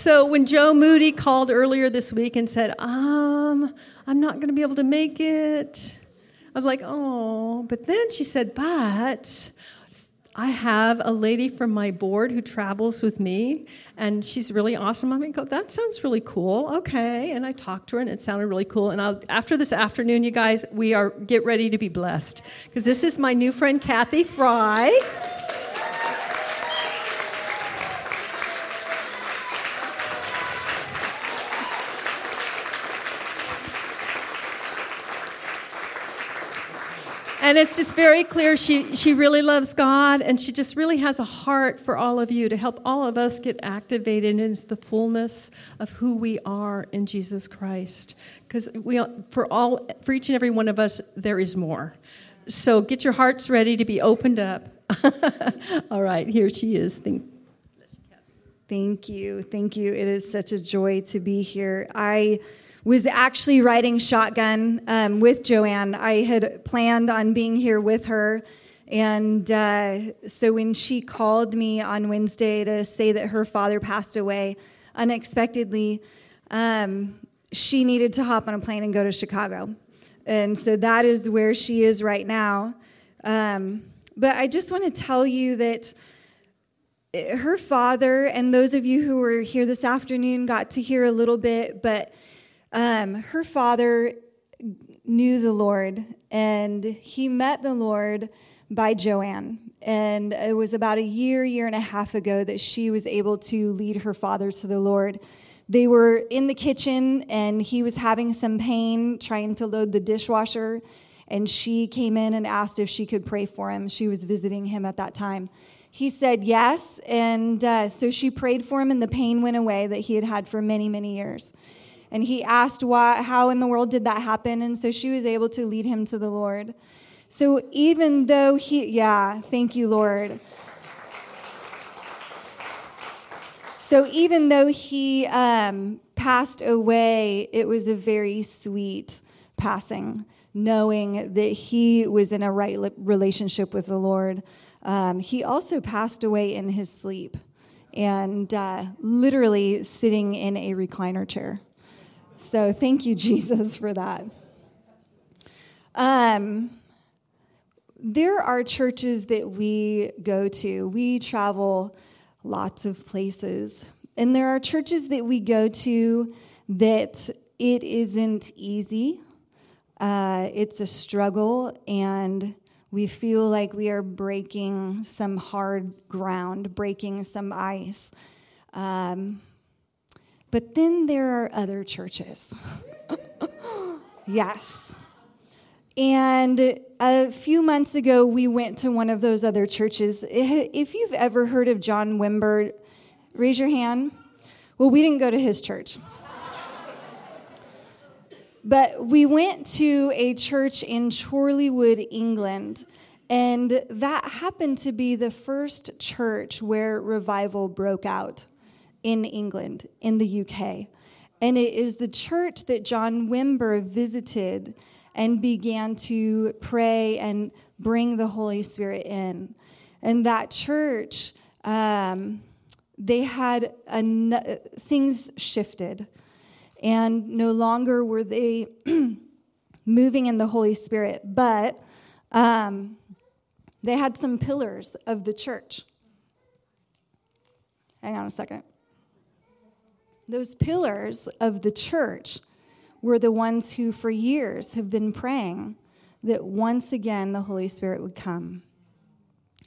So when Joe Moody called earlier this week and said, um, I'm not going to be able to make it, I'm like, oh. But then she said, but I have a lady from my board who travels with me, and she's really awesome. I'm go, that sounds really cool. Okay, and I talked to her, and it sounded really cool. And I'll, after this afternoon, you guys, we are get ready to be blessed because this is my new friend Kathi Frye. And it's just very clear she, she really loves God and she just really has a heart for all of you to help all of us get activated into the fullness of who we are in Jesus Christ. Because we for all for each and every one of us, there is more. So get your hearts ready to be opened up. all right, here she is. Thank, Thank you. Thank you. It is such a joy to be here. I was actually riding shotgun um, with Joanne. I had planned on being here with her. And uh, so when she called me on Wednesday to say that her father passed away unexpectedly, um, she needed to hop on a plane and go to Chicago. And so that is where she is right now. Um, but I just want to tell you that her father, and those of you who were here this afternoon got to hear a little bit, but um, her father knew the Lord, and he met the Lord by Joanne. And it was about a year, year and a half ago that she was able to lead her father to the Lord. They were in the kitchen, and he was having some pain trying to load the dishwasher. And she came in and asked if she could pray for him. She was visiting him at that time. He said yes, and uh, so she prayed for him, and the pain went away that he had had for many, many years and he asked why, how in the world did that happen? And so she was able to lead him to the lord. So even though he yeah thank you lord. So even though he um, passed away it was a very sweet passing knowing that he was in a right relationship with the lord. Um, he also passed away in his sleep and uh, literally sitting in a recliner chair so thank you, Jesus, for that. Um, there are churches that we go to. We travel lots of places. And there are churches that we go to that it isn't easy. Uh, it's a struggle, and we feel like we are breaking some hard ground, breaking some ice. Um, but then there are other churches. yes. And a few months ago, we went to one of those other churches. If you've ever heard of John Wimber, raise your hand. Well, we didn't go to his church. but we went to a church in Chorleywood, England. And that happened to be the first church where revival broke out in England, in the UK. And it is the church that John Wimber visited and began to pray and bring the Holy Spirit in. And that church, um, they had a, things shifted. And no longer were they moving in the Holy Spirit, but um, they had some pillars of the church. Hang on a second. Those pillars of the church were the ones who, for years, have been praying that once again the Holy Spirit would come.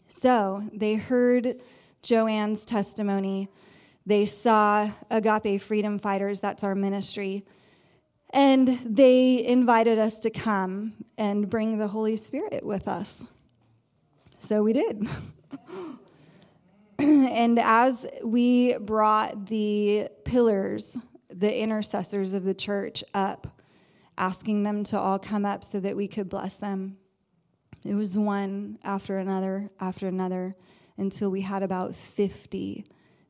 So they heard Joanne's testimony. They saw Agape Freedom Fighters, that's our ministry, and they invited us to come and bring the Holy Spirit with us. So we did. and as we brought the pillars, the intercessors of the church up, asking them to all come up so that we could bless them, it was one after another after another until we had about 50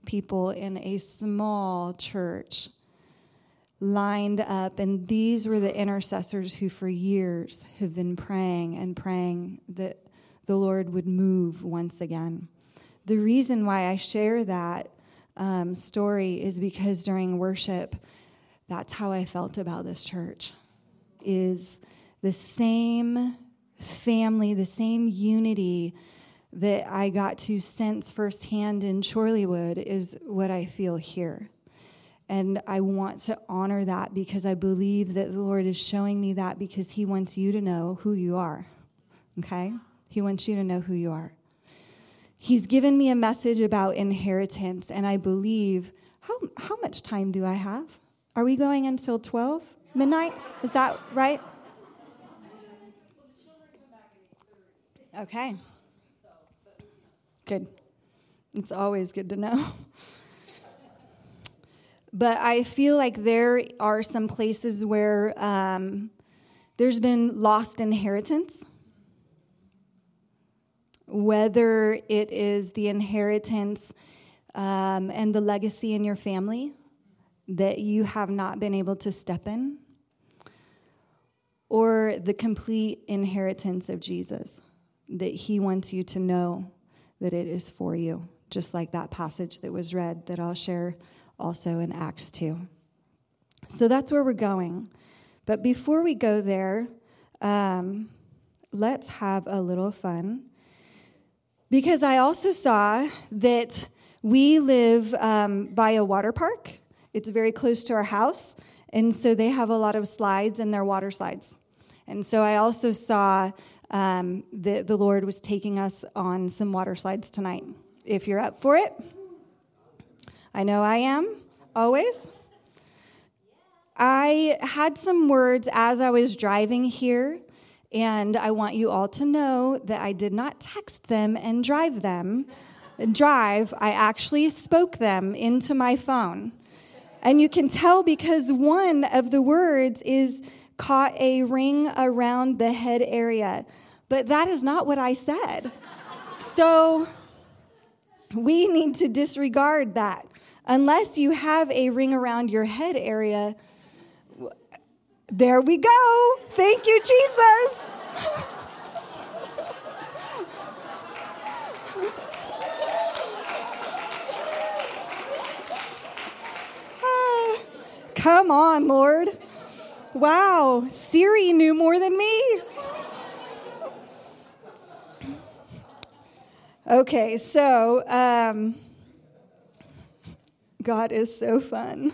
people in a small church lined up. And these were the intercessors who, for years, have been praying and praying that the Lord would move once again the reason why I share that um, story is because during worship, that's how I felt about this church. Is the same family, the same unity that I got to sense firsthand in Chorleywood is what I feel here. And I want to honor that because I believe that the Lord is showing me that because He wants you to know who you are. Okay? He wants you to know who you are. He's given me a message about inheritance, and I believe. How, how much time do I have? Are we going until 12 midnight? Is that right? Okay. Good. It's always good to know. But I feel like there are some places where um, there's been lost inheritance. Whether it is the inheritance um, and the legacy in your family that you have not been able to step in, or the complete inheritance of Jesus that he wants you to know that it is for you, just like that passage that was read that I'll share also in Acts 2. So that's where we're going. But before we go there, um, let's have a little fun. Because I also saw that we live um, by a water park, it's very close to our house. And so they have a lot of slides and they're water slides. And so I also saw um, that the Lord was taking us on some water slides tonight. If you're up for it, I know I am, always. I had some words as I was driving here, and I want you all to know that I did not text them and drive them. drive, I actually spoke them into my phone. And you can tell because one of the words is caught a ring around the head area. But that is not what I said. So we need to disregard that. Unless you have a ring around your head area, there we go. Thank you, Jesus. Come on, Lord. Wow, Siri knew more than me. Okay, so um, God is so fun.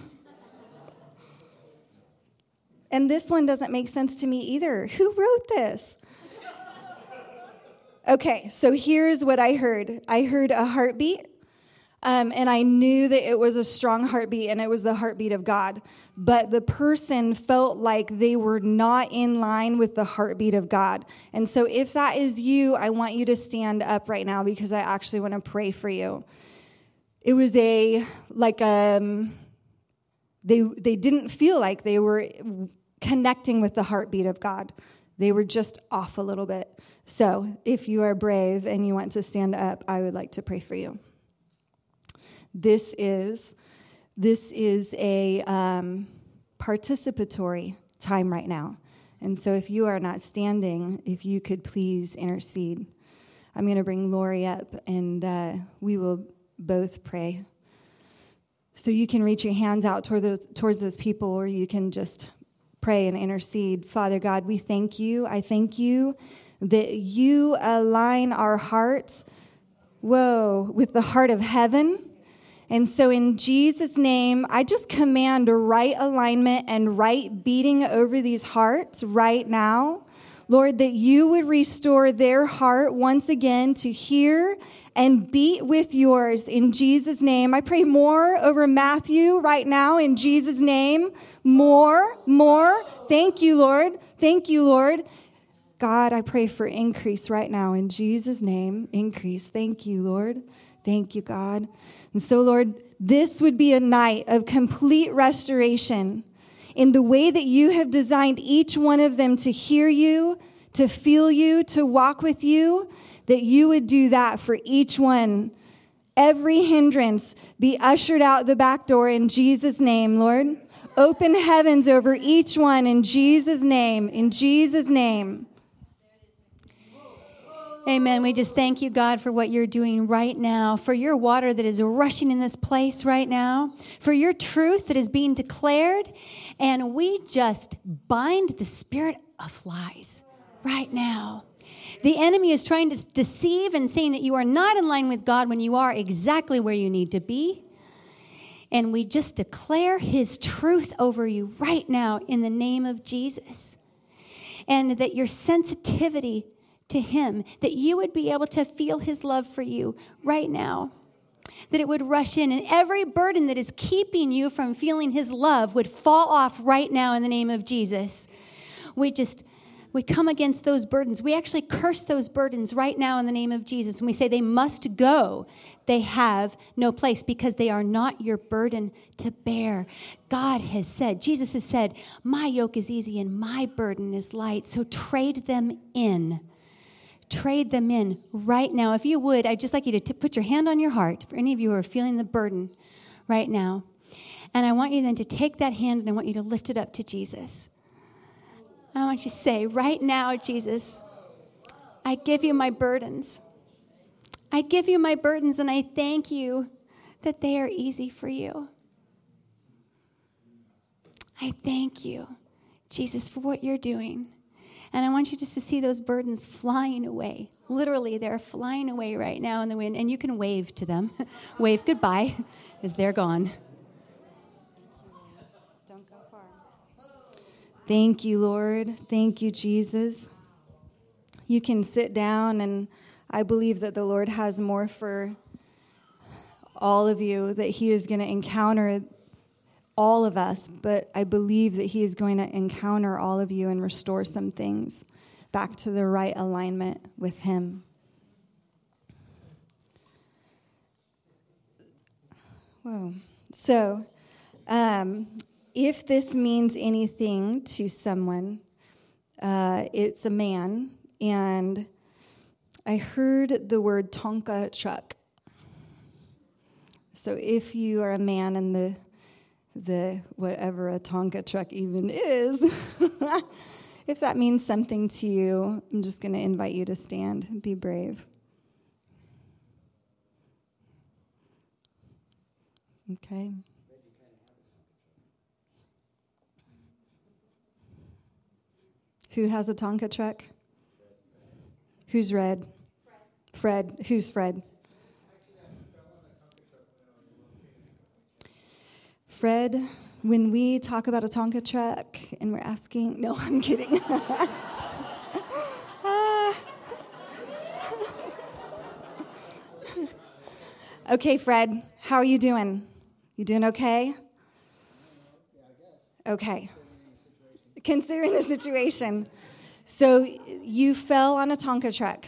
And this one doesn't make sense to me either. Who wrote this? Okay, so here's what I heard I heard a heartbeat, um, and I knew that it was a strong heartbeat and it was the heartbeat of God. But the person felt like they were not in line with the heartbeat of God. And so if that is you, I want you to stand up right now because I actually want to pray for you it was a like um they they didn't feel like they were connecting with the heartbeat of God. They were just off a little bit. So, if you are brave and you want to stand up, I would like to pray for you. This is this is a um, participatory time right now. And so, if you are not standing, if you could please intercede. I'm going to bring Lori up and uh, we will both pray. So you can reach your hands out toward those, towards those people, or you can just pray and intercede. Father God, we thank you. I thank you that you align our hearts, whoa, with the heart of heaven. And so, in Jesus' name, I just command right alignment and right beating over these hearts right now. Lord, that you would restore their heart once again to hear and beat with yours in Jesus' name. I pray more over Matthew right now in Jesus' name. More, more. Thank you, Lord. Thank you, Lord. God, I pray for increase right now in Jesus' name. Increase. Thank you, Lord. Thank you, God. And so, Lord, this would be a night of complete restoration in the way that you have designed each one of them to hear you, to feel you, to walk with you, that you would do that for each one. Every hindrance be ushered out the back door in Jesus' name, Lord. Open heavens over each one in Jesus' name, in Jesus' name. Amen. We just thank you, God, for what you're doing right now, for your water that is rushing in this place right now, for your truth that is being declared. And we just bind the spirit of lies right now. The enemy is trying to deceive and saying that you are not in line with God when you are exactly where you need to be. And we just declare his truth over you right now in the name of Jesus. And that your sensitivity to him, that you would be able to feel his love for you right now. That it would rush in, and every burden that is keeping you from feeling his love would fall off right now in the name of Jesus. We just we come against those burdens. We actually curse those burdens right now in the name of Jesus. And we say they must go. They have no place because they are not your burden to bear. God has said, Jesus has said, My yoke is easy and my burden is light. So trade them in. Trade them in right now. If you would, I'd just like you to t- put your hand on your heart for any of you who are feeling the burden right now. And I want you then to take that hand and I want you to lift it up to Jesus. I want you to say, right now, Jesus, I give you my burdens. I give you my burdens, and I thank you that they are easy for you. I thank you, Jesus, for what you're doing. And I want you just to see those burdens flying away. Literally, they're flying away right now in the wind, and you can wave to them. wave goodbye as they're gone. Don't go far. Thank you, Lord. Thank you, Jesus. You can sit down, and I believe that the Lord has more for all of you, that He is going to encounter all of us, but I believe that He is going to encounter all of you and restore some things back to the right alignment with Him. Whoa. So, um, if this means anything to someone, uh, it's a man, and I heard the word Tonka truck. So if you are a man and the the whatever a Tonka truck even is, if that means something to you, I'm just going to invite you to stand. Be brave. Okay. Who has a Tonka truck? Who's red? Fred. Fred. Who's Fred? Fred, when we talk about a Tonka truck and we're asking, no, I'm kidding. Ah. okay, Fred, how are you doing? You doing okay? Okay considering the situation. So you fell on a Tonka truck.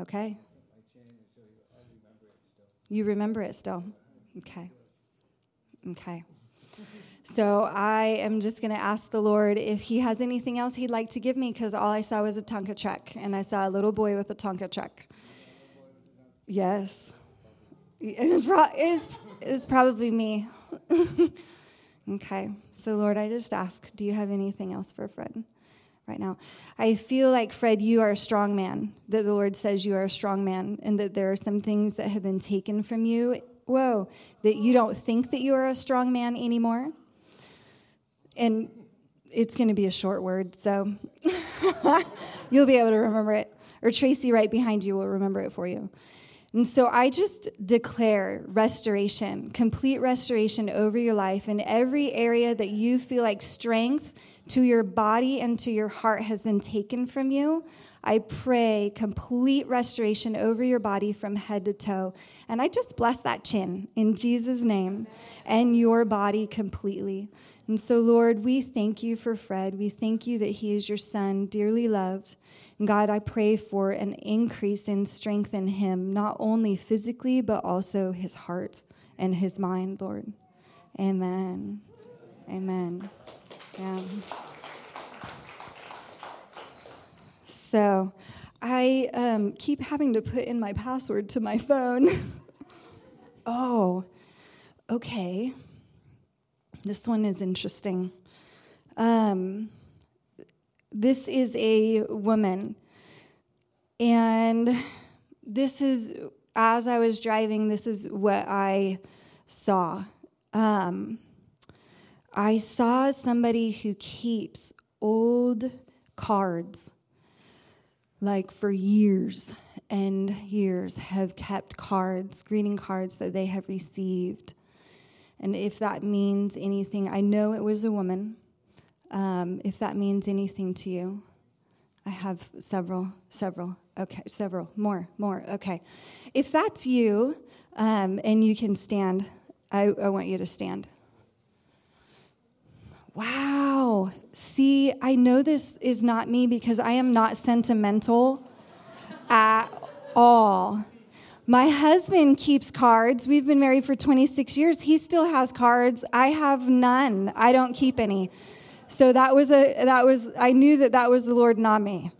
Okay. You remember it still? Okay. Okay. So I am just going to ask the Lord if He has anything else He'd like to give me because all I saw was a Tonka truck and I saw a little boy with a Tonka truck. Yes. It's, it's probably me. okay. So, Lord, I just ask do you have anything else for Fred right now? I feel like, Fred, you are a strong man, that the Lord says you are a strong man, and that there are some things that have been taken from you. Whoa, that you don't think that you are a strong man anymore. And it's going to be a short word, so you'll be able to remember it. Or Tracy, right behind you, will remember it for you. And so I just declare restoration, complete restoration over your life in every area that you feel like strength to your body and to your heart has been taken from you. I pray complete restoration over your body from head to toe. And I just bless that chin in Jesus' name and your body completely. And so, Lord, we thank you for Fred. We thank you that he is your son, dearly loved. And God, I pray for an increase in strength in him, not only physically, but also his heart and his mind, Lord. Amen. Amen. Yeah. So I um, keep having to put in my password to my phone. oh, okay. This one is interesting. Um, this is a woman. And this is, as I was driving, this is what I saw. Um, I saw somebody who keeps old cards, like for years and years, have kept cards, greeting cards that they have received. And if that means anything, I know it was a woman. Um, if that means anything to you, I have several, several. Okay, several, more, more. Okay. If that's you um, and you can stand, I, I want you to stand. Wow. See, I know this is not me because I am not sentimental at all. My husband keeps cards. We've been married for 26 years. He still has cards. I have none. I don't keep any. So that was a that was I knew that that was the Lord, not me.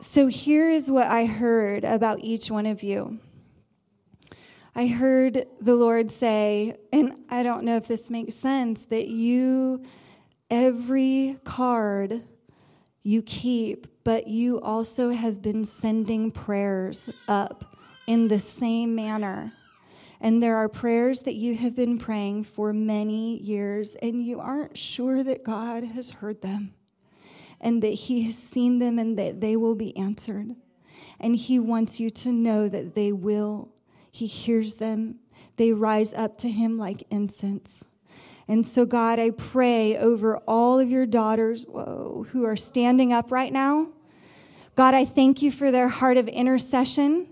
So here is what I heard about each one of you. I heard the Lord say, and I don't know if this makes sense, that you, every card you keep, but you also have been sending prayers up in the same manner. And there are prayers that you have been praying for many years, and you aren't sure that God has heard them and that He has seen them and that they will be answered. And He wants you to know that they will he hears them. They rise up to him like incense. And so, God, I pray over all of your daughters whoa, who are standing up right now. God, I thank you for their heart of intercession.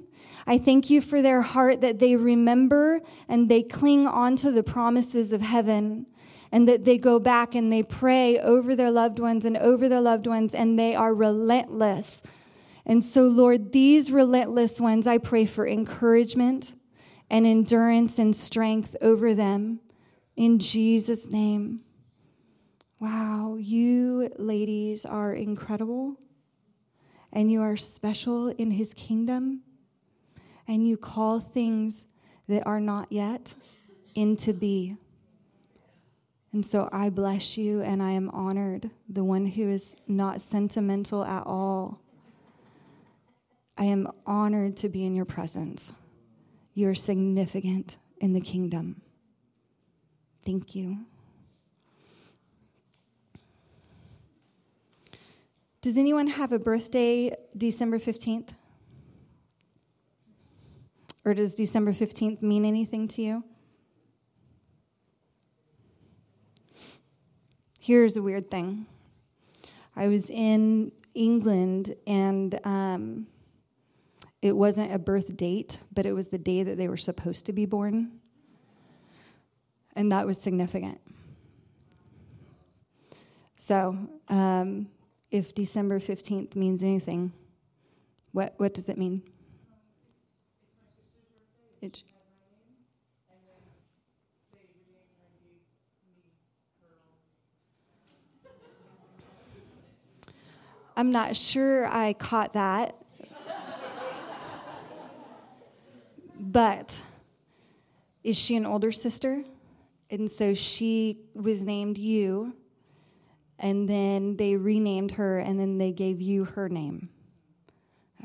I thank you for their heart that they remember and they cling onto the promises of heaven and that they go back and they pray over their loved ones and over their loved ones and they are relentless and so, Lord, these relentless ones, I pray for encouragement and endurance and strength over them in Jesus' name. Wow, you ladies are incredible and you are special in his kingdom and you call things that are not yet into be. And so I bless you and I am honored, the one who is not sentimental at all I am honored to be in your presence. You're significant in the kingdom. Thank you. Does anyone have a birthday December 15th? Or does December 15th mean anything to you? Here's a weird thing I was in England and um, it wasn't a birth date, but it was the day that they were supposed to be born. And that was significant. So, um, if December 15th means anything, what, what does it mean? It, I'm not sure I caught that. But is she an older sister? And so she was named you, and then they renamed her, and then they gave you her name.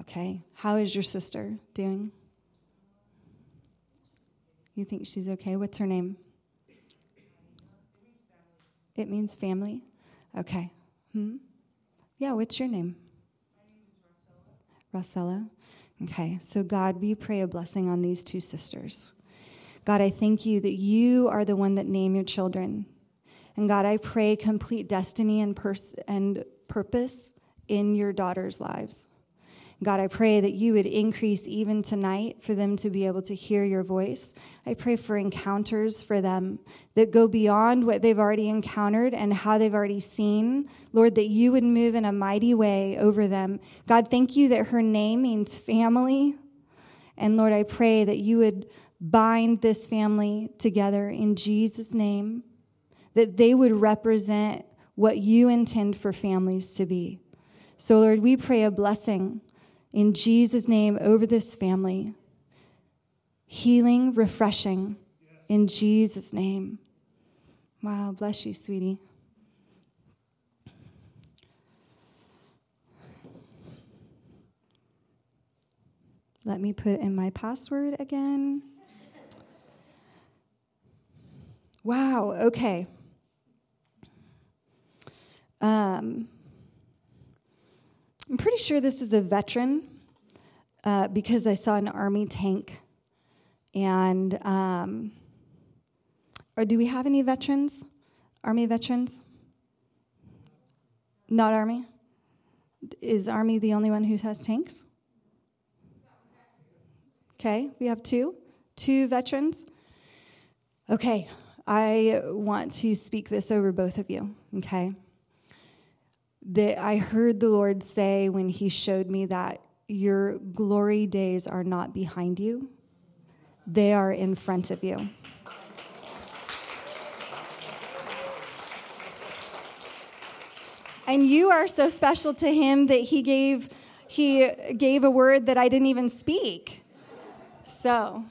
Okay. How is your sister doing? You think she's okay? What's her name? It means family. Okay. Hmm? Yeah, what's your name? My name is Rosella. Rosella. Okay, so God, we pray a blessing on these two sisters. God, I thank you that you are the one that name your children. And God, I pray complete destiny and, pers- and purpose in your daughters' lives. God, I pray that you would increase even tonight for them to be able to hear your voice. I pray for encounters for them that go beyond what they've already encountered and how they've already seen. Lord, that you would move in a mighty way over them. God, thank you that her name means family. And Lord, I pray that you would bind this family together in Jesus' name, that they would represent what you intend for families to be. So, Lord, we pray a blessing in Jesus' name over this family. Healing, refreshing in Jesus' name. Wow, bless you, sweetie. Let me put in my password again. Wow, okay. Um, I'm pretty sure this is a veteran uh, because I saw an army tank. And, um, or do we have any veterans? Army veterans? Not Army? Is Army the only one who has tanks? Okay, we have two. Two veterans. Okay, I want to speak this over both of you, okay? That I heard the Lord say when He showed me that your glory days are not behind you, they are in front of you. And you are so special to him that he gave he gave a word that I didn't even speak. So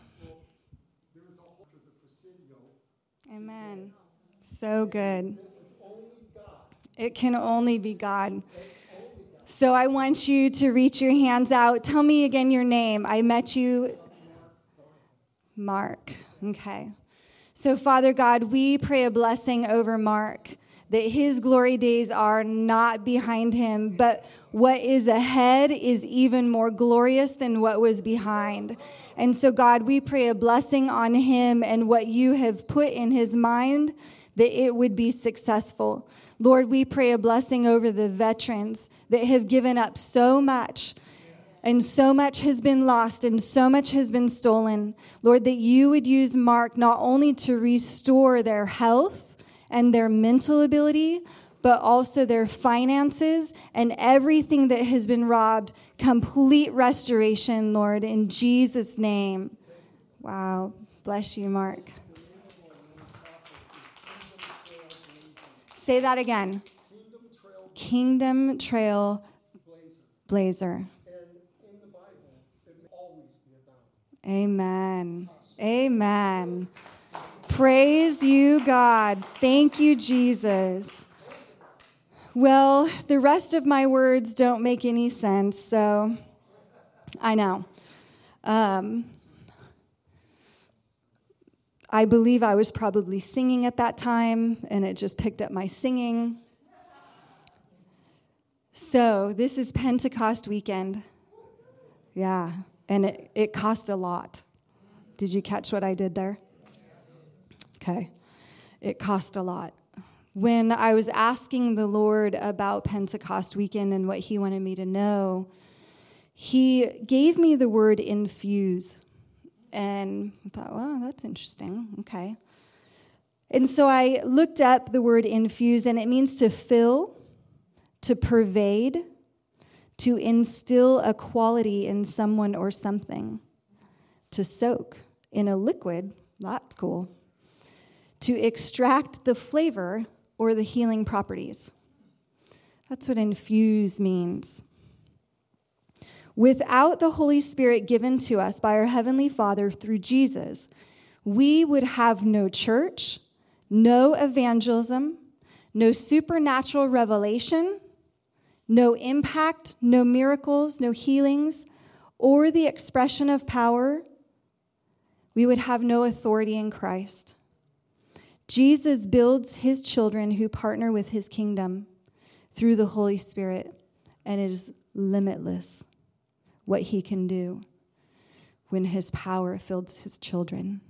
Amen. So good. It can only be God. So I want you to reach your hands out. Tell me again your name. I met you, Mark. Okay. So, Father God, we pray a blessing over Mark that his glory days are not behind him, but what is ahead is even more glorious than what was behind. And so, God, we pray a blessing on him and what you have put in his mind that it would be successful. Lord, we pray a blessing over the veterans that have given up so much. And so much has been lost and so much has been stolen. Lord, that you would use Mark not only to restore their health, and their mental ability, but also their finances and everything that has been robbed. Complete restoration, Lord, in Jesus' name. Wow. Bless you, Mark. Say that again. Kingdom Trail Blazer. Amen. Amen. Praise you, God. Thank you, Jesus. Well, the rest of my words don't make any sense, so I know. Um, I believe I was probably singing at that time, and it just picked up my singing. So, this is Pentecost weekend. Yeah, and it, it cost a lot. Did you catch what I did there? Okay. It cost a lot. When I was asking the Lord about Pentecost weekend and what He wanted me to know, He gave me the word infuse. And I thought, well, that's interesting. Okay. And so I looked up the word infuse, and it means to fill, to pervade, to instill a quality in someone or something, to soak in a liquid. That's cool to extract the flavor or the healing properties. That's what infuse means. Without the Holy Spirit given to us by our Heavenly Father through Jesus, we would have no church, no evangelism, no supernatural revelation, no impact, no miracles, no healings, or the expression of power. We would have no authority in Christ. Jesus builds his children who partner with his kingdom through the Holy Spirit, and it is limitless what he can do when his power fills his children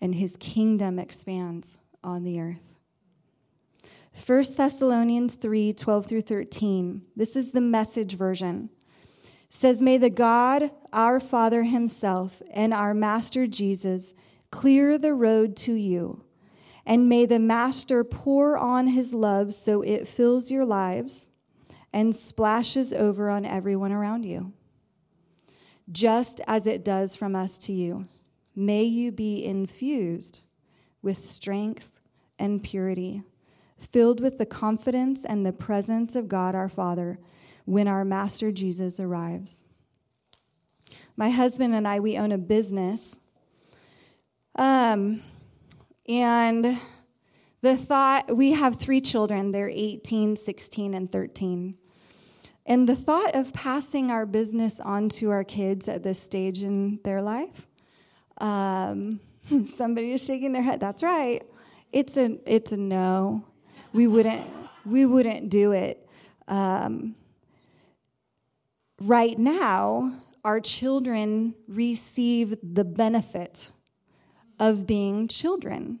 and his kingdom expands on the earth. 1 Thessalonians 3 12 through 13. This is the message version. Says, May the God, our Father Himself, and our Master Jesus clear the road to you. And may the Master pour on his love so it fills your lives and splashes over on everyone around you, just as it does from us to you. May you be infused with strength and purity, filled with the confidence and the presence of God our Father when our Master Jesus arrives. My husband and I, we own a business um, and the thought we have three children, they're 18, 16, and 13. And the thought of passing our business on to our kids at this stage in their life, um, somebody is shaking their head. That's right. It's a it's a no. We wouldn't we wouldn't do it. Um, right now, our children receive the benefit of being children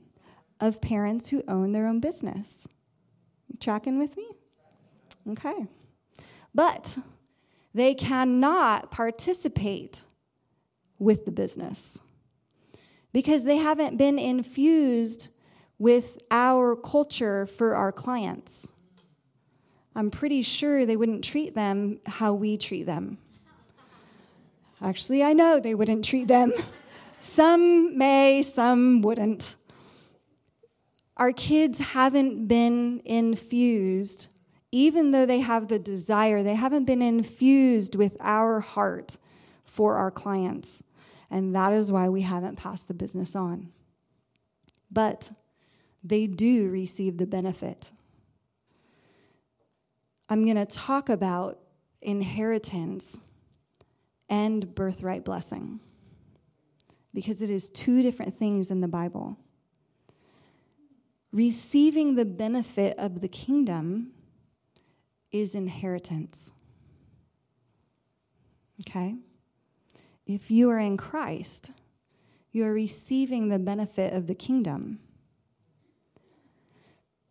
of parents who own their own business. You tracking with me? Okay. But they cannot participate with the business because they haven't been infused with our culture for our clients. I'm pretty sure they wouldn't treat them how we treat them. Actually, I know they wouldn't treat them. Some may, some wouldn't. Our kids haven't been infused, even though they have the desire, they haven't been infused with our heart for our clients. And that is why we haven't passed the business on. But they do receive the benefit. I'm going to talk about inheritance and birthright blessing because it is two different things in the Bible. Receiving the benefit of the kingdom is inheritance. Okay? If you are in Christ, you are receiving the benefit of the kingdom.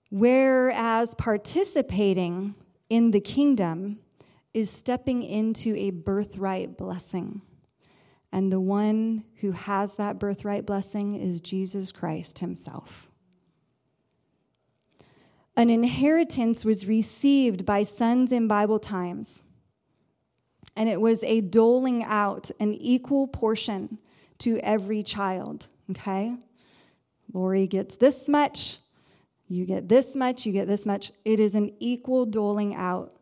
Whereas participating in the kingdom is stepping into a birthright blessing. And the one who has that birthright blessing is Jesus Christ himself. An inheritance was received by sons in Bible times, and it was a doling out an equal portion to every child. Okay? Lori gets this much, you get this much, you get this much. It is an equal doling out.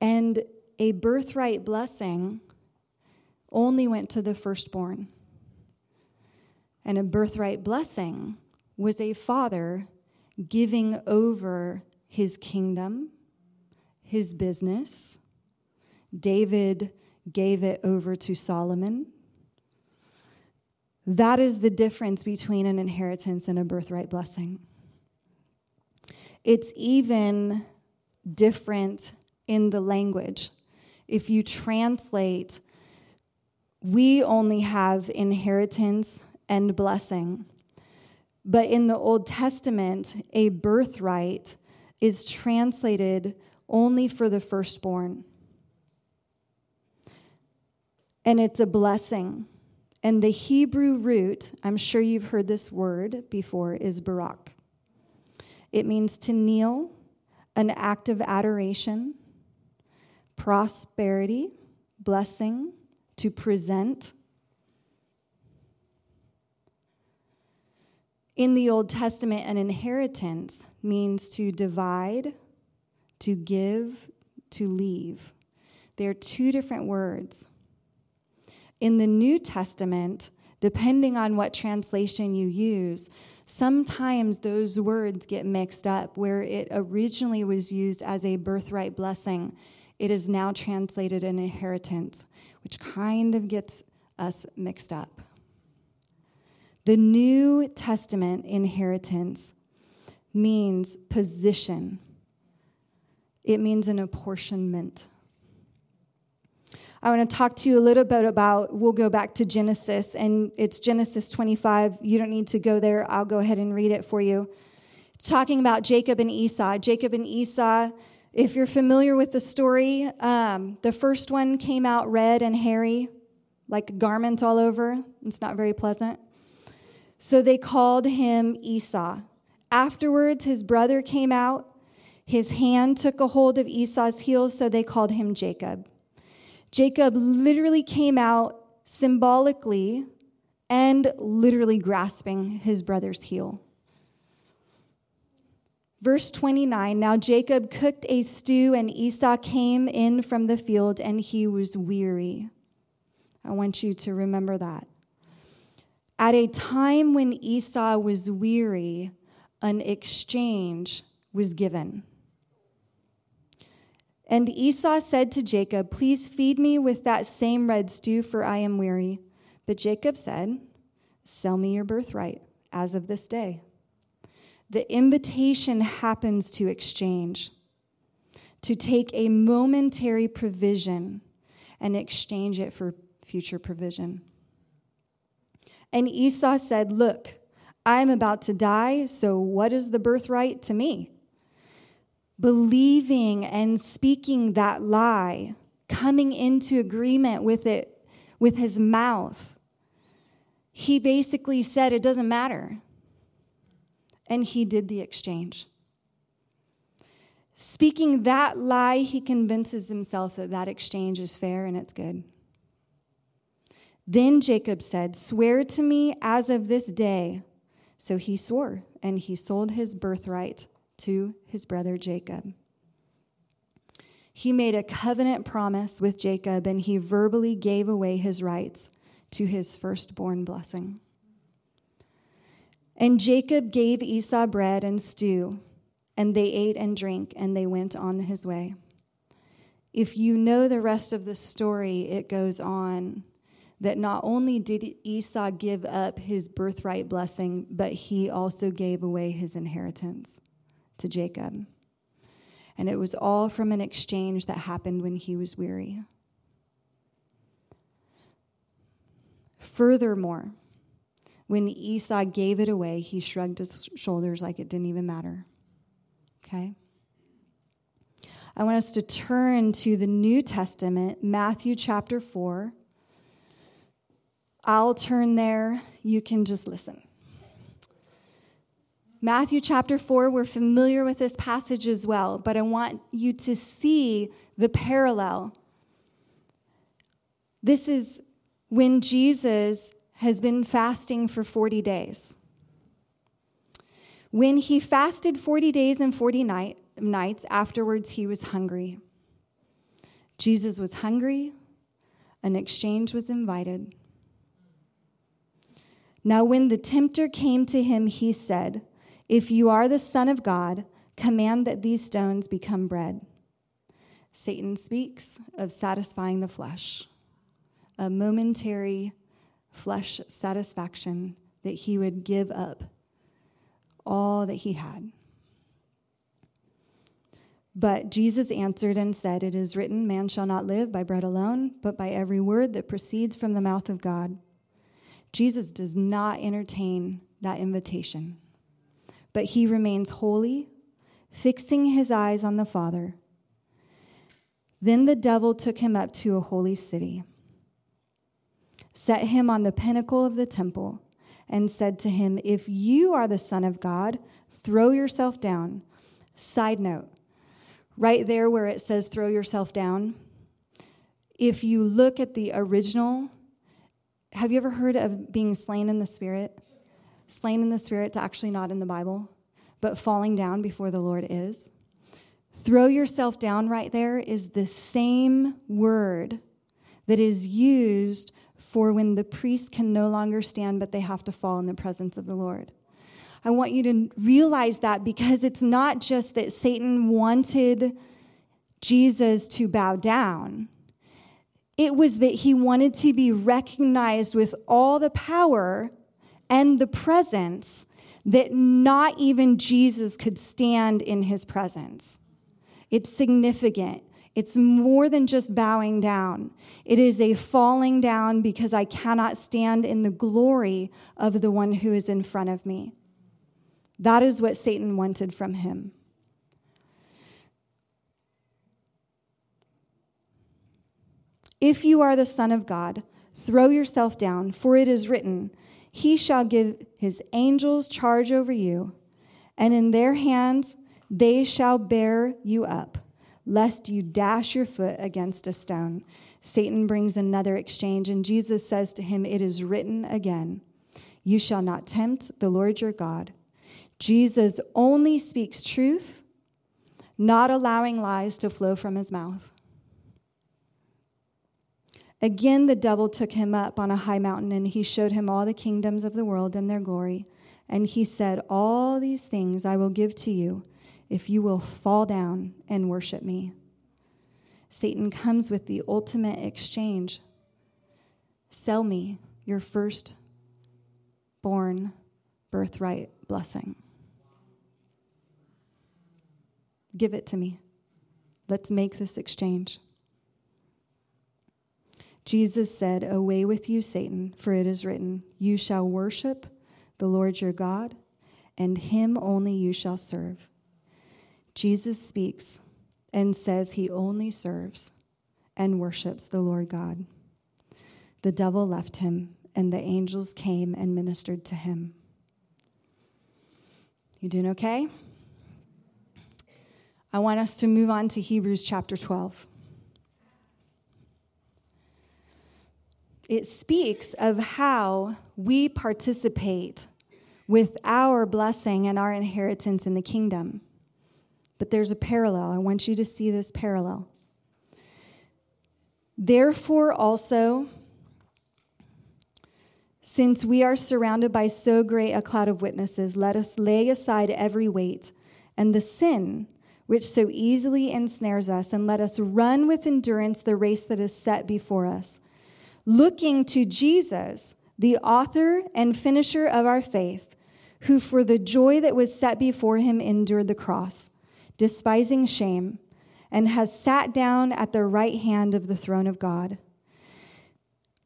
And a birthright blessing only went to the firstborn. And a birthright blessing was a father giving over his kingdom, his business. David gave it over to Solomon. That is the difference between an inheritance and a birthright blessing. It's even different in the language. If you translate, we only have inheritance and blessing. But in the Old Testament, a birthright is translated only for the firstborn. And it's a blessing. And the Hebrew root, I'm sure you've heard this word before, is barak. It means to kneel, an act of adoration, prosperity, blessing, to present. In the Old Testament, an inheritance means to divide, to give, to leave. They're two different words. In the New Testament, depending on what translation you use, sometimes those words get mixed up. Where it originally was used as a birthright blessing, it is now translated an inheritance, which kind of gets us mixed up. The New Testament inheritance means position, it means an apportionment. I want to talk to you a little bit about, we'll go back to Genesis, and it's Genesis 25. You don't need to go there, I'll go ahead and read it for you. It's talking about Jacob and Esau. Jacob and Esau, if you're familiar with the story, um, the first one came out red and hairy, like a garment all over. It's not very pleasant. So they called him Esau. Afterwards, his brother came out. His hand took a hold of Esau's heel, so they called him Jacob. Jacob literally came out symbolically and literally grasping his brother's heel. Verse 29 Now Jacob cooked a stew, and Esau came in from the field, and he was weary. I want you to remember that. At a time when Esau was weary, an exchange was given. And Esau said to Jacob, Please feed me with that same red stew, for I am weary. But Jacob said, Sell me your birthright as of this day. The invitation happens to exchange, to take a momentary provision and exchange it for future provision. And Esau said, Look, I am about to die, so what is the birthright to me? Believing and speaking that lie, coming into agreement with it with his mouth, he basically said, It doesn't matter. And he did the exchange. Speaking that lie, he convinces himself that that exchange is fair and it's good. Then Jacob said, Swear to me as of this day. So he swore, and he sold his birthright to his brother Jacob. He made a covenant promise with Jacob, and he verbally gave away his rights to his firstborn blessing. And Jacob gave Esau bread and stew, and they ate and drank, and they went on his way. If you know the rest of the story, it goes on that not only did Esau give up his birthright blessing, but he also gave away his inheritance to Jacob. And it was all from an exchange that happened when he was weary. Furthermore, when Esau gave it away, he shrugged his shoulders like it didn't even matter. Okay? I want us to turn to the New Testament, Matthew chapter 4 I'll turn there. You can just listen. Matthew chapter 4, we're familiar with this passage as well, but I want you to see the parallel. This is when Jesus has been fasting for 40 days. When he fasted 40 days and 40 night, nights, afterwards he was hungry. Jesus was hungry, an exchange was invited. Now, when the tempter came to him, he said, If you are the Son of God, command that these stones become bread. Satan speaks of satisfying the flesh, a momentary flesh satisfaction that he would give up all that he had. But Jesus answered and said, It is written, Man shall not live by bread alone, but by every word that proceeds from the mouth of God. Jesus does not entertain that invitation, but he remains holy, fixing his eyes on the Father. Then the devil took him up to a holy city, set him on the pinnacle of the temple, and said to him, If you are the Son of God, throw yourself down. Side note, right there where it says throw yourself down, if you look at the original have you ever heard of being slain in the spirit? Slain in the spirit's actually not in the Bible, but falling down before the Lord is. Throw yourself down right there is the same word that is used for when the priest can no longer stand, but they have to fall in the presence of the Lord. I want you to realize that because it's not just that Satan wanted Jesus to bow down, it was that he wanted to be recognized with all the power and the presence that not even Jesus could stand in his presence. It's significant. It's more than just bowing down. It is a falling down because I cannot stand in the glory of the one who is in front of me. That is what Satan wanted from him. If you are the Son of God, throw yourself down, for it is written, He shall give His angels charge over you, and in their hands they shall bear you up, lest you dash your foot against a stone. Satan brings another exchange, and Jesus says to him, It is written again, You shall not tempt the Lord your God. Jesus only speaks truth, not allowing lies to flow from his mouth. Again, the devil took him up on a high mountain, and he showed him all the kingdoms of the world and their glory. And he said, All these things I will give to you if you will fall down and worship me. Satan comes with the ultimate exchange sell me your first born birthright blessing. Give it to me. Let's make this exchange. Jesus said, Away with you, Satan, for it is written, You shall worship the Lord your God, and him only you shall serve. Jesus speaks and says he only serves and worships the Lord God. The devil left him, and the angels came and ministered to him. You doing okay? I want us to move on to Hebrews chapter 12. It speaks of how we participate with our blessing and our inheritance in the kingdom. But there's a parallel. I want you to see this parallel. Therefore, also, since we are surrounded by so great a cloud of witnesses, let us lay aside every weight and the sin which so easily ensnares us, and let us run with endurance the race that is set before us, looking to Jesus, the author and finisher of our faith, who for the joy that was set before him endured the cross despising shame, and has sat down at the right hand of the throne of God.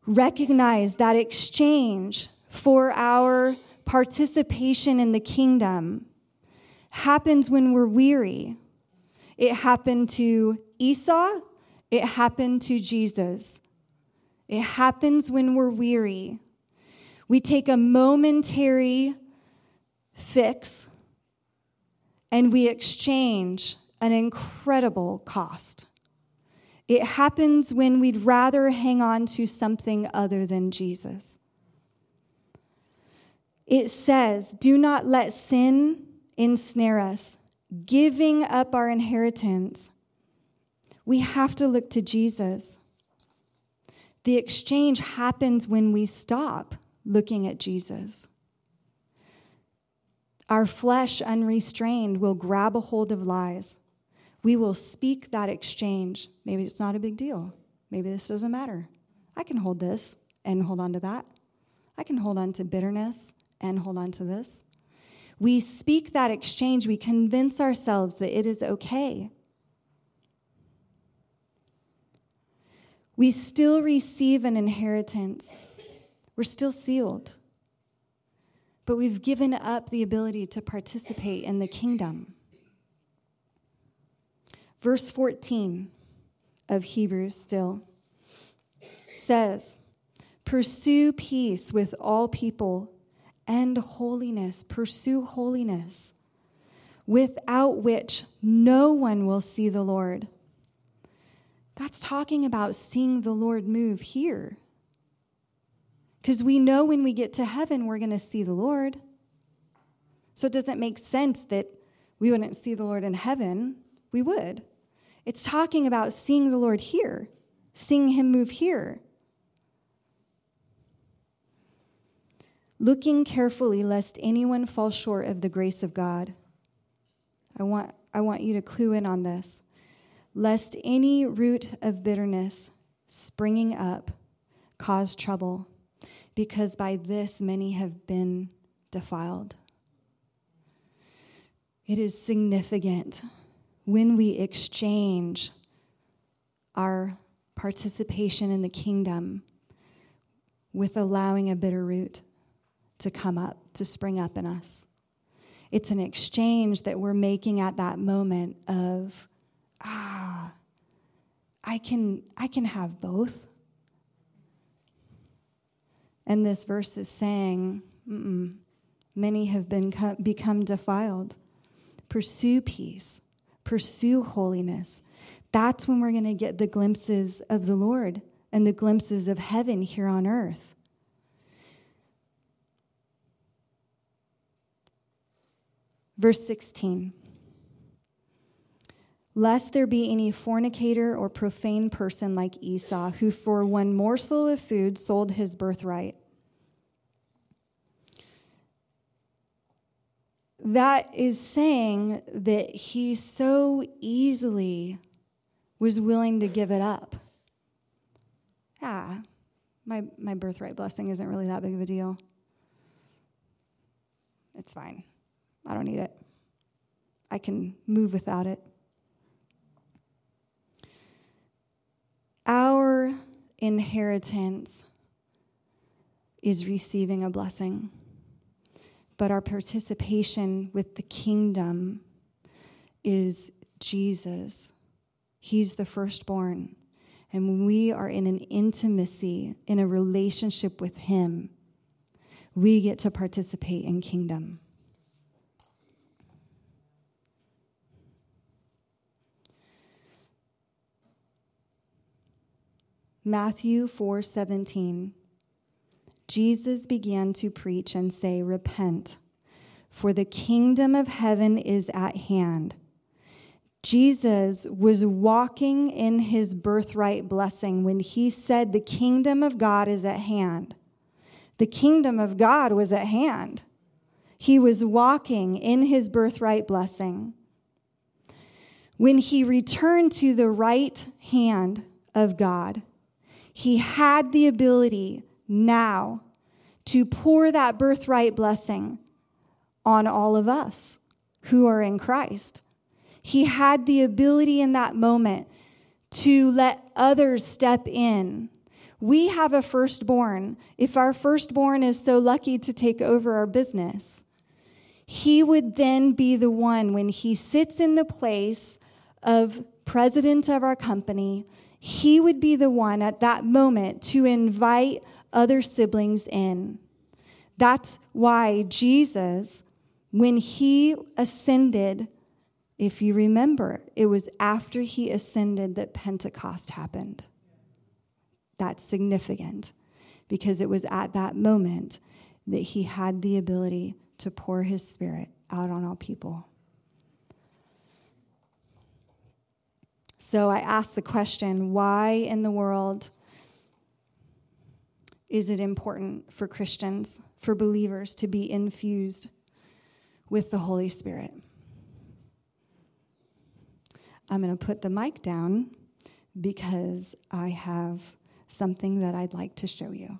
Recognize that exchange for our participation in the kingdom happens when we're weary. It happened to Esau, it happened to Jesus. It happens when we're weary. We take a momentary fix and we exchange an incredible cost. It happens when we'd rather hang on to something other than Jesus. It says, Do not let sin ensnare us, giving up our inheritance. We have to look to Jesus. The exchange happens when we stop looking at Jesus. Our flesh, unrestrained, will grab a hold of lies. We will speak that exchange. Maybe it's not a big deal. Maybe this doesn't matter. I can hold this and hold on to that. I can hold on to bitterness and hold on to this. We speak that exchange. We convince ourselves that it is okay. We still receive an inheritance. We're still sealed but we've given up the ability to participate in the kingdom. Verse 14 of Hebrews still says, Pursue peace with all people and holiness. Pursue holiness, without which no one will see the Lord. That's talking about seeing the Lord move here. Because we know when we get to heaven, we're going to see the Lord. So it doesn't make sense that we wouldn't see the Lord in heaven. We would. It's talking about seeing the Lord here, seeing him move here. Looking carefully lest anyone fall short of the grace of God. I want, I want you to clue in on this. Lest any root of bitterness springing up cause trouble because by this many have been defiled. It is significant when we exchange our participation in the kingdom with allowing a bitter root to come up, to spring up in us. It's an exchange that we're making at that moment of, ah, I can, I can have both. And this verse is saying, many have been become defiled. Pursue peace, pursue holiness. That's when we're going to get the glimpses of the Lord and the glimpses of heaven here on earth. Verse 16 Lest there be any fornicator or profane person like Esau, who for one morsel of food sold his birthright. That is saying that he so easily was willing to give it up. Ah, my, my birthright blessing isn't really that big of a deal. It's fine. I don't need it. I can move without it. Our inheritance is receiving a blessing, but our participation with the kingdom is Jesus. He's the firstborn. And when we are in an intimacy, in a relationship with Him, we get to participate in kingdom. Matthew 4:17 Jesus began to preach and say repent for the kingdom of heaven is at hand. Jesus was walking in his birthright blessing when he said the kingdom of God is at hand. The kingdom of God was at hand. He was walking in his birthright blessing. When he returned to the right hand of God, he had the ability now to pour that birthright blessing on all of us who are in Christ. He had the ability in that moment to let others step in. We have a firstborn. If our firstborn is so lucky to take over our business, he would then be the one when he sits in the place of president of our company he would be the one at that moment to invite other siblings in. That's why Jesus, when he ascended, if you remember, it was after he ascended that Pentecost happened. That's significant because it was at that moment that he had the ability to pour his spirit out on all people. So I asked the question why in the world is it important for Christians, for believers, to be infused with the Holy Spirit? I'm going to put the mic down because I have something that I'd like to show you.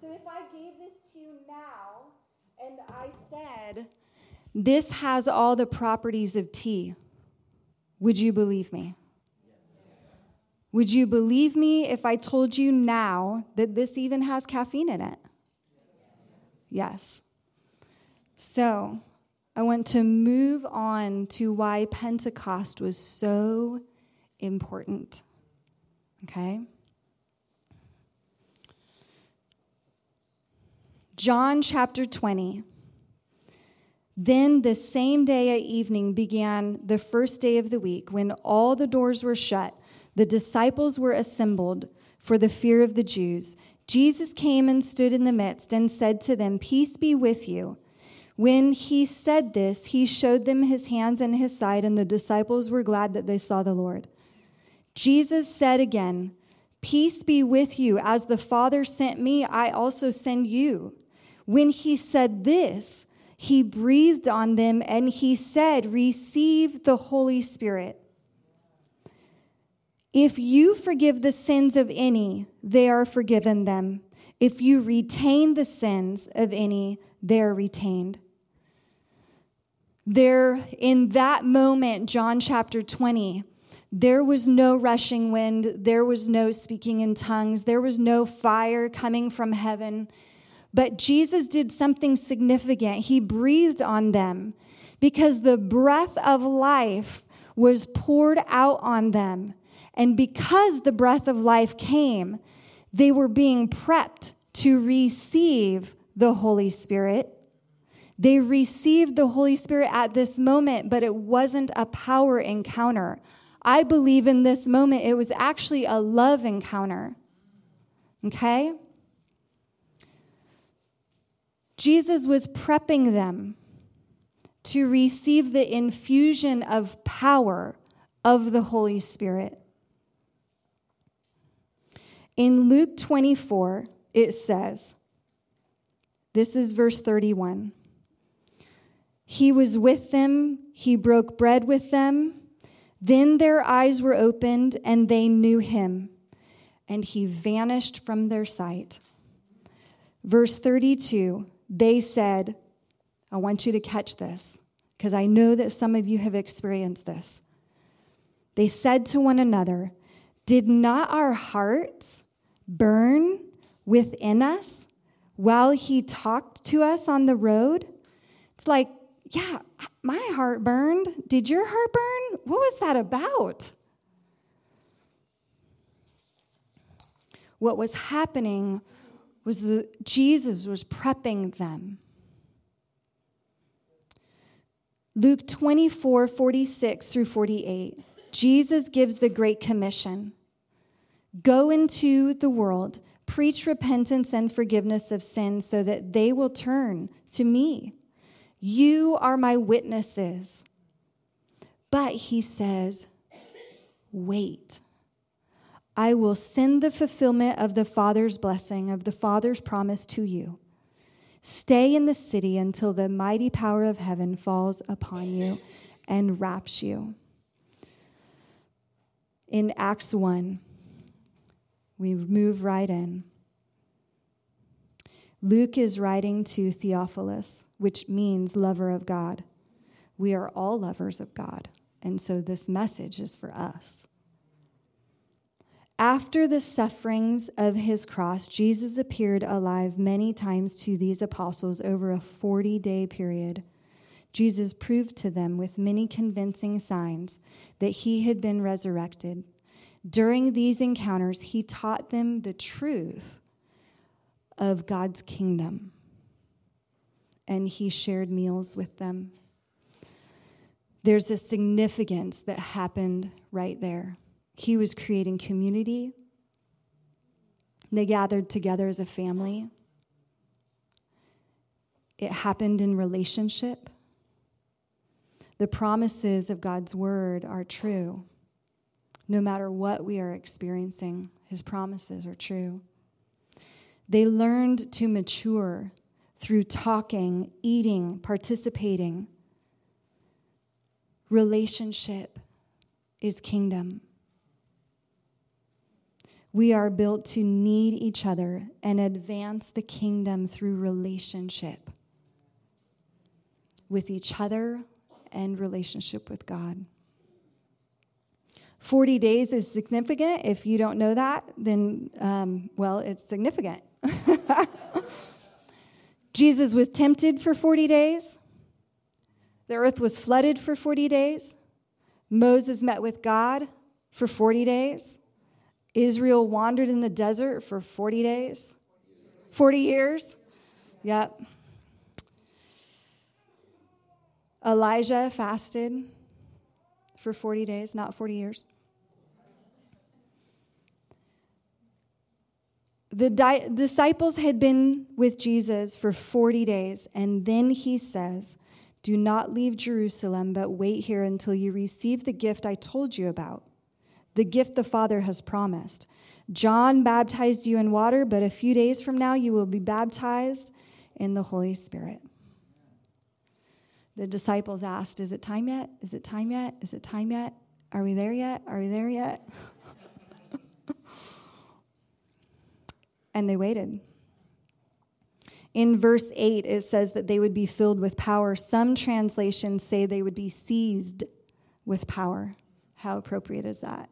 so if I gave this to you now and I said, this has all the properties of tea. Would you believe me? Would you believe me if I told you now that this even has caffeine in it? Yes. So, I want to move on to why Pentecost was so important. Okay? John chapter 20. Then the same day at evening began the first day of the week, when all the doors were shut. The disciples were assembled for the fear of the Jews. Jesus came and stood in the midst and said to them, Peace be with you. When he said this, he showed them his hands and his side, and the disciples were glad that they saw the Lord. Jesus said again, Peace be with you. As the Father sent me, I also send you. When he said this, he breathed on them and he said, Receive the Holy Spirit. If you forgive the sins of any, they are forgiven them. If you retain the sins of any, they are retained. There, in that moment, John chapter 20, there was no rushing wind, there was no speaking in tongues, there was no fire coming from heaven. But Jesus did something significant. He breathed on them because the breath of life was poured out on them. And because the breath of life came, they were being prepped to receive the Holy Spirit. They received the Holy Spirit at this moment, but it wasn't a power encounter. I believe in this moment it was actually a love encounter. Okay? Jesus was prepping them to receive the infusion of power of the Holy Spirit. In Luke 24, it says, this is verse 31. He was with them, he broke bread with them. Then their eyes were opened, and they knew him, and he vanished from their sight. Verse 32 they said, I want you to catch this, because I know that some of you have experienced this. They said to one another, Did not our hearts burn within us while he talked to us on the road? It's like, yeah, my heart burned. Did your heart burn? What was that about? What was happening was that Jesus was prepping them. Luke 24, 46 through 48. Jesus gives the Great Commission Go into the world, preach repentance and forgiveness of sins so that they will turn to me. You are my witnesses. But he says, wait. I will send the fulfillment of the Father's blessing, of the Father's promise to you. Stay in the city until the mighty power of heaven falls upon you and wraps you. In Acts 1, we move right in. Luke is writing to Theophilus which means lover of God. We are all lovers of God, and so this message is for us. After the sufferings of his cross, Jesus appeared alive many times to these apostles over a 40 day period. Jesus proved to them with many convincing signs that he had been resurrected. During these encounters, he taught them the truth of God's kingdom and he shared meals with them. There's a significance that happened right there. He was creating community. They gathered together as a family. It happened in relationship. The promises of God's word are true. No matter what we are experiencing, his promises are true. They learned to mature through talking, eating, participating. Relationship is kingdom. We are built to need each other and advance the kingdom through relationship with each other and relationship with God. 40 days is significant. If you don't know that, then, um, well, it's significant. Jesus was tempted for 40 days. The earth was flooded for 40 days. Moses met with God for 40 days. Israel wandered in the desert for 40 days. 40 years. Yep. Elijah fasted for 40 days, not 40 years. the di- disciples had been with Jesus for 40 days, and then he says, Do not leave Jerusalem, but wait here until you receive the gift I told you about, the gift the Father has promised. John baptized you in water, but a few days from now you will be baptized in the Holy Spirit. The disciples asked, Is it time yet? Is it time yet? Is it time yet? Are we there yet? Are we there yet? and they waited. In verse 8, it says that they would be filled with power. Some translations say they would be seized with power. How appropriate is that?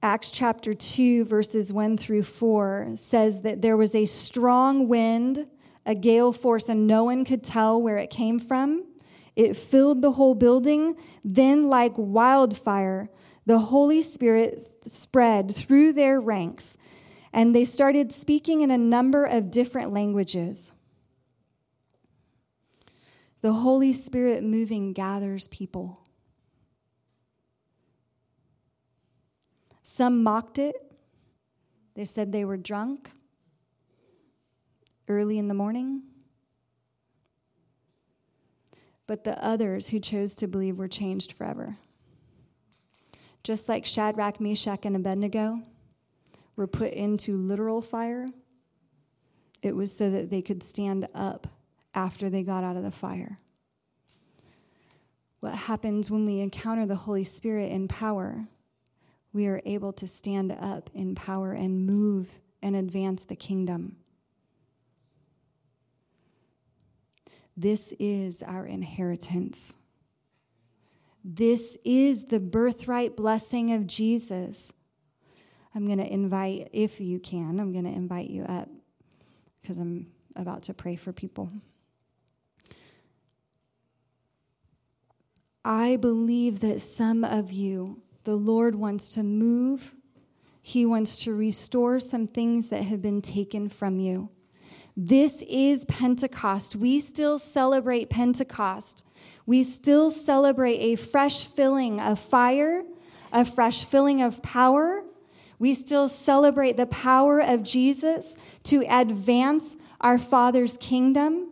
Acts chapter 2, verses 1 through 4 says that there was a strong wind, a gale force, and no one could tell where it came from. It filled the whole building. Then, like wildfire, the Holy Spirit spread through their ranks, and they started speaking in a number of different languages. The Holy Spirit moving gathers people. Some mocked it. They said they were drunk early in the morning. But the others who chose to believe were changed forever just like Shadrach, Meshach, and Abednego were put into literal fire, it was so that they could stand up after they got out of the fire. What happens when we encounter the Holy Spirit in power? We are able to stand up in power and move and advance the kingdom. This is our inheritance. This is the birthright blessing of Jesus. I'm going to invite, if you can, I'm going to invite you up because I'm about to pray for people. I believe that some of you, the Lord wants to move. He wants to restore some things that have been taken from you. This is Pentecost. We still celebrate Pentecost. We still celebrate a fresh filling of fire, a fresh filling of power. We still celebrate the power of Jesus to advance our Father's kingdom,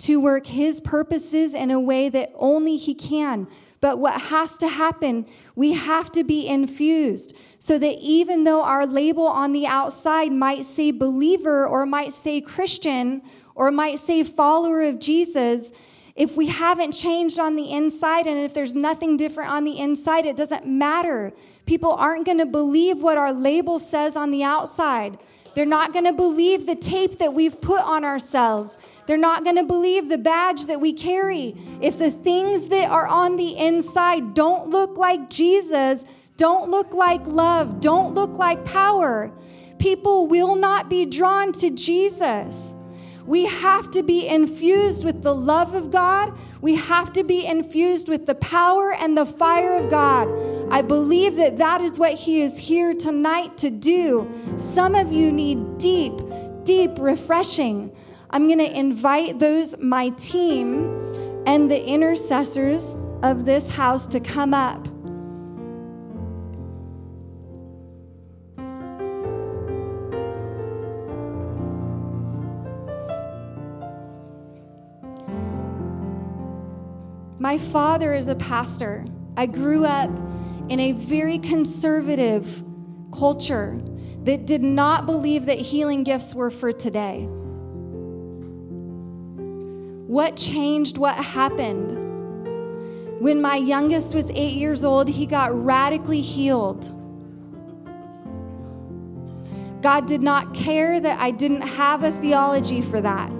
to work His purposes in a way that only He can. But what has to happen, we have to be infused so that even though our label on the outside might say believer or might say Christian or might say follower of Jesus, if we haven't changed on the inside and if there's nothing different on the inside, it doesn't matter. People aren't going to believe what our label says on the outside. They're not going to believe the tape that we've put on ourselves. They're not going to believe the badge that we carry. If the things that are on the inside don't look like Jesus, don't look like love, don't look like power, people will not be drawn to Jesus. We have to be infused with the love of God. We have to be infused with the power and the fire of God. I believe that that is what He is here tonight to do. Some of you need deep, deep refreshing. I'm going to invite those, my team, and the intercessors of this house to come up. My father is a pastor. I grew up in a very conservative culture that did not believe that healing gifts were for today. What changed? What happened? When my youngest was eight years old, he got radically healed. God did not care that I didn't have a theology for that.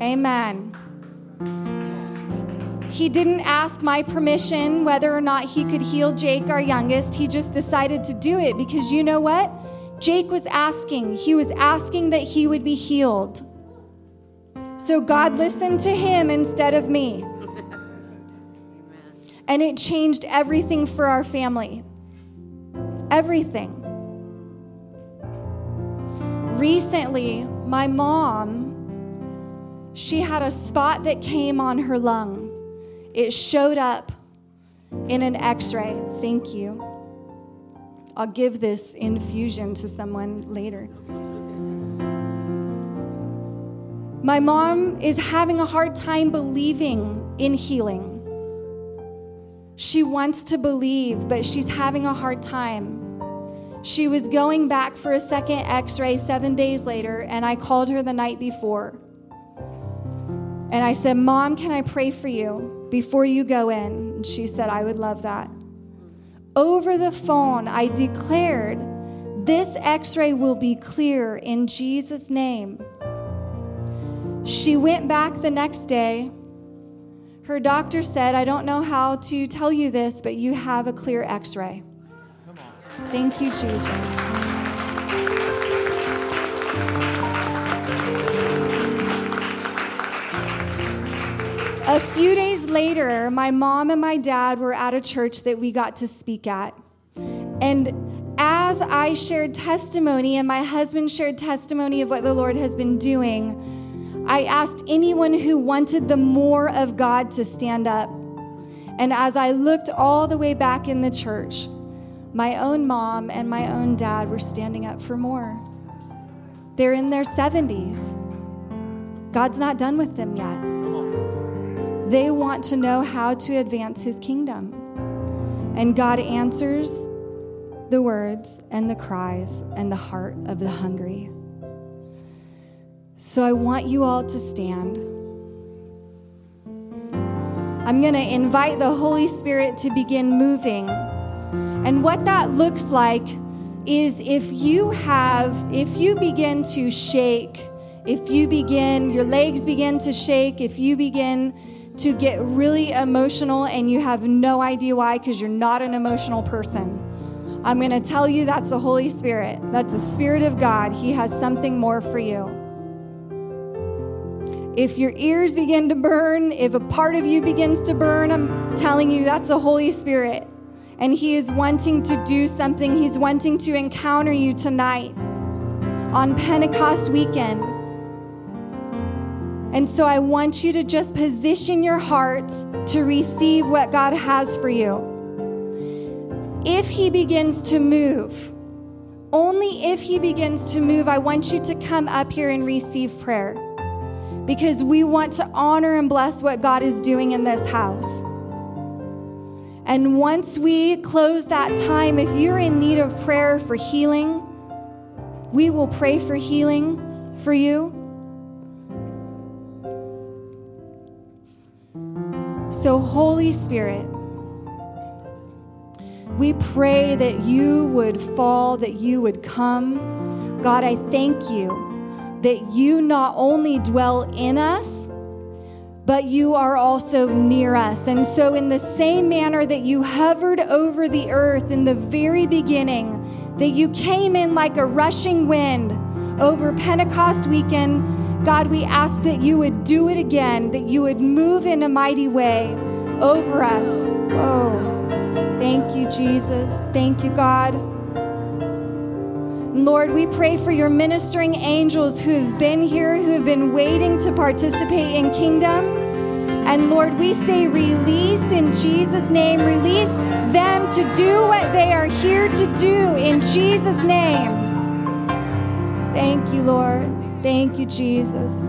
Amen. He didn't ask my permission whether or not he could heal Jake, our youngest. He just decided to do it because you know what? Jake was asking. He was asking that he would be healed. So God listened to him instead of me. And it changed everything for our family. Everything. Recently, my mom, she had a spot that came on her lung. It showed up in an x ray. Thank you. I'll give this infusion to someone later. My mom is having a hard time believing in healing. She wants to believe, but she's having a hard time. She was going back for a second x ray seven days later, and I called her the night before. And I said, Mom, can I pray for you before you go in? And she said, I would love that. Over the phone, I declared, This x ray will be clear in Jesus' name. She went back the next day. Her doctor said, I don't know how to tell you this, but you have a clear x ray. Thank you, Jesus. A few days later, my mom and my dad were at a church that we got to speak at. And as I shared testimony and my husband shared testimony of what the Lord has been doing, I asked anyone who wanted the more of God to stand up. And as I looked all the way back in the church, my own mom and my own dad were standing up for more. They're in their 70s. God's not done with them yet. They want to know how to advance his kingdom. And God answers the words and the cries and the heart of the hungry. So I want you all to stand. I'm going to invite the Holy Spirit to begin moving. And what that looks like is if you have, if you begin to shake, if you begin, your legs begin to shake, if you begin to get really emotional and you have no idea why because you're not an emotional person, I'm going to tell you that's the Holy Spirit. That's the Spirit of God. He has something more for you. If your ears begin to burn, if a part of you begins to burn, I'm telling you that's the Holy Spirit. And He is wanting to do something. He's wanting to encounter you tonight on Pentecost weekend. And so I want you to just position your hearts to receive what God has for you. If He begins to move, only if He begins to move, I want you to come up here and receive prayer because we want to honor and bless what God is doing in this house. And once we close that time, if you're in need of prayer for healing, we will pray for healing for you. So, Holy Spirit, we pray that you would fall, that you would come. God, I thank you that you not only dwell in us, but you are also near us. And so, in the same manner that you hovered over the earth in the very beginning, that you came in like a rushing wind over Pentecost weekend, God, we ask that you would do it again, that you would move in a mighty way over us. Oh, thank you, Jesus. Thank you, God. Lord, we pray for your ministering angels who have been here, who have been waiting to participate in kingdom. And Lord, we say release in Jesus' name. Release them to do what they are here to do in Jesus' name. Thank you, Lord. Thank you, Jesus.